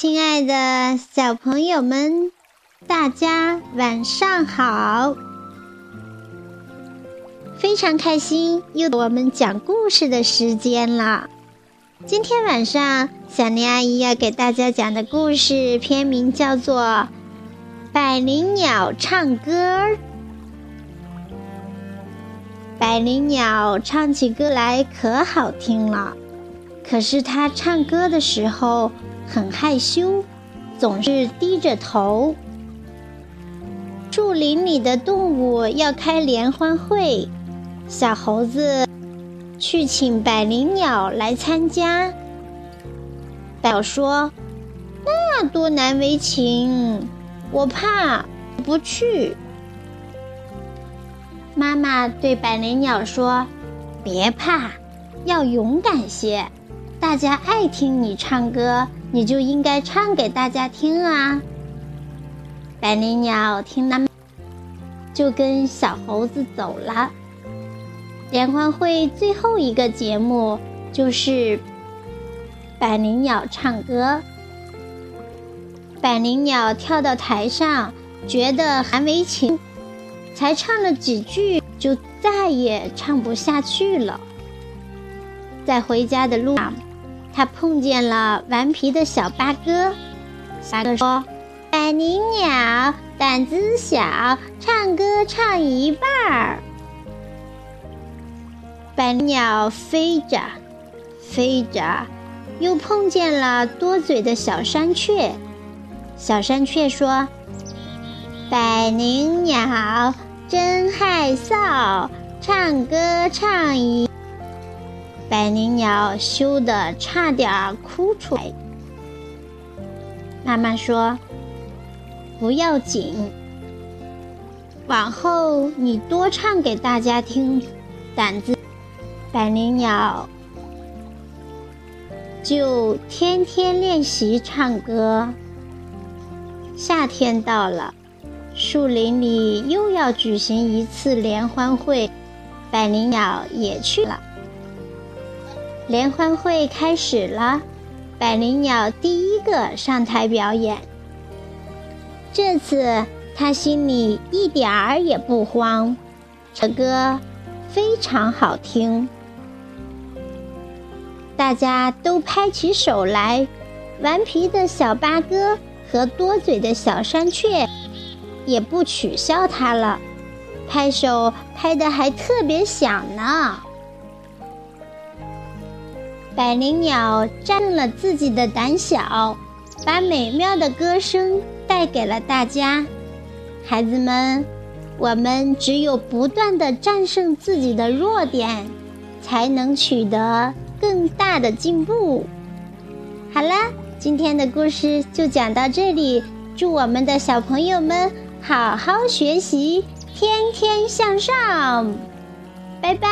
亲爱的小朋友们，大家晚上好！非常开心，又到我们讲故事的时间了。今天晚上，小林阿姨要给大家讲的故事片名叫做《百灵鸟唱歌》。百灵鸟唱起歌来可好听了，可是它唱歌的时候很害羞，总是低着头。树林里的动物要开联欢会。小猴子去请百灵鸟来参加。百鸟说：“那多难为情，我怕不去。”妈妈对百灵鸟说：“别怕，要勇敢些。大家爱听你唱歌，你就应该唱给大家听啊。”百灵鸟听了，就跟小猴子走了。联欢会最后一个节目就是百灵鸟唱歌。百灵鸟跳到台上，觉得还没情，才唱了几句，就再也唱不下去了。在回家的路上，他碰见了顽皮的小八哥。八哥说：“百灵鸟胆子小，唱歌唱一半儿。”百灵鸟飞着，飞着，又碰见了多嘴的小山雀。小山雀说：“百灵鸟真害臊，唱歌唱一。”百灵鸟羞得差点哭出来。妈妈说：“不要紧，往后你多唱给大家听，胆子。”百灵鸟就天天练习唱歌。夏天到了，树林里又要举行一次联欢会，百灵鸟也去了。联欢会开始了，百灵鸟第一个上台表演。这次他心里一点儿也不慌，这歌非常好听。大家都拍起手来，顽皮的小八哥和多嘴的小山雀也不取笑他了，拍手拍得还特别响呢。百灵鸟战胜了自己的胆小，把美妙的歌声带给了大家。孩子们，我们只有不断的战胜自己的弱点，才能取得。更大的进步。好啦，今天的故事就讲到这里。祝我们的小朋友们好好学习，天天向上。拜拜。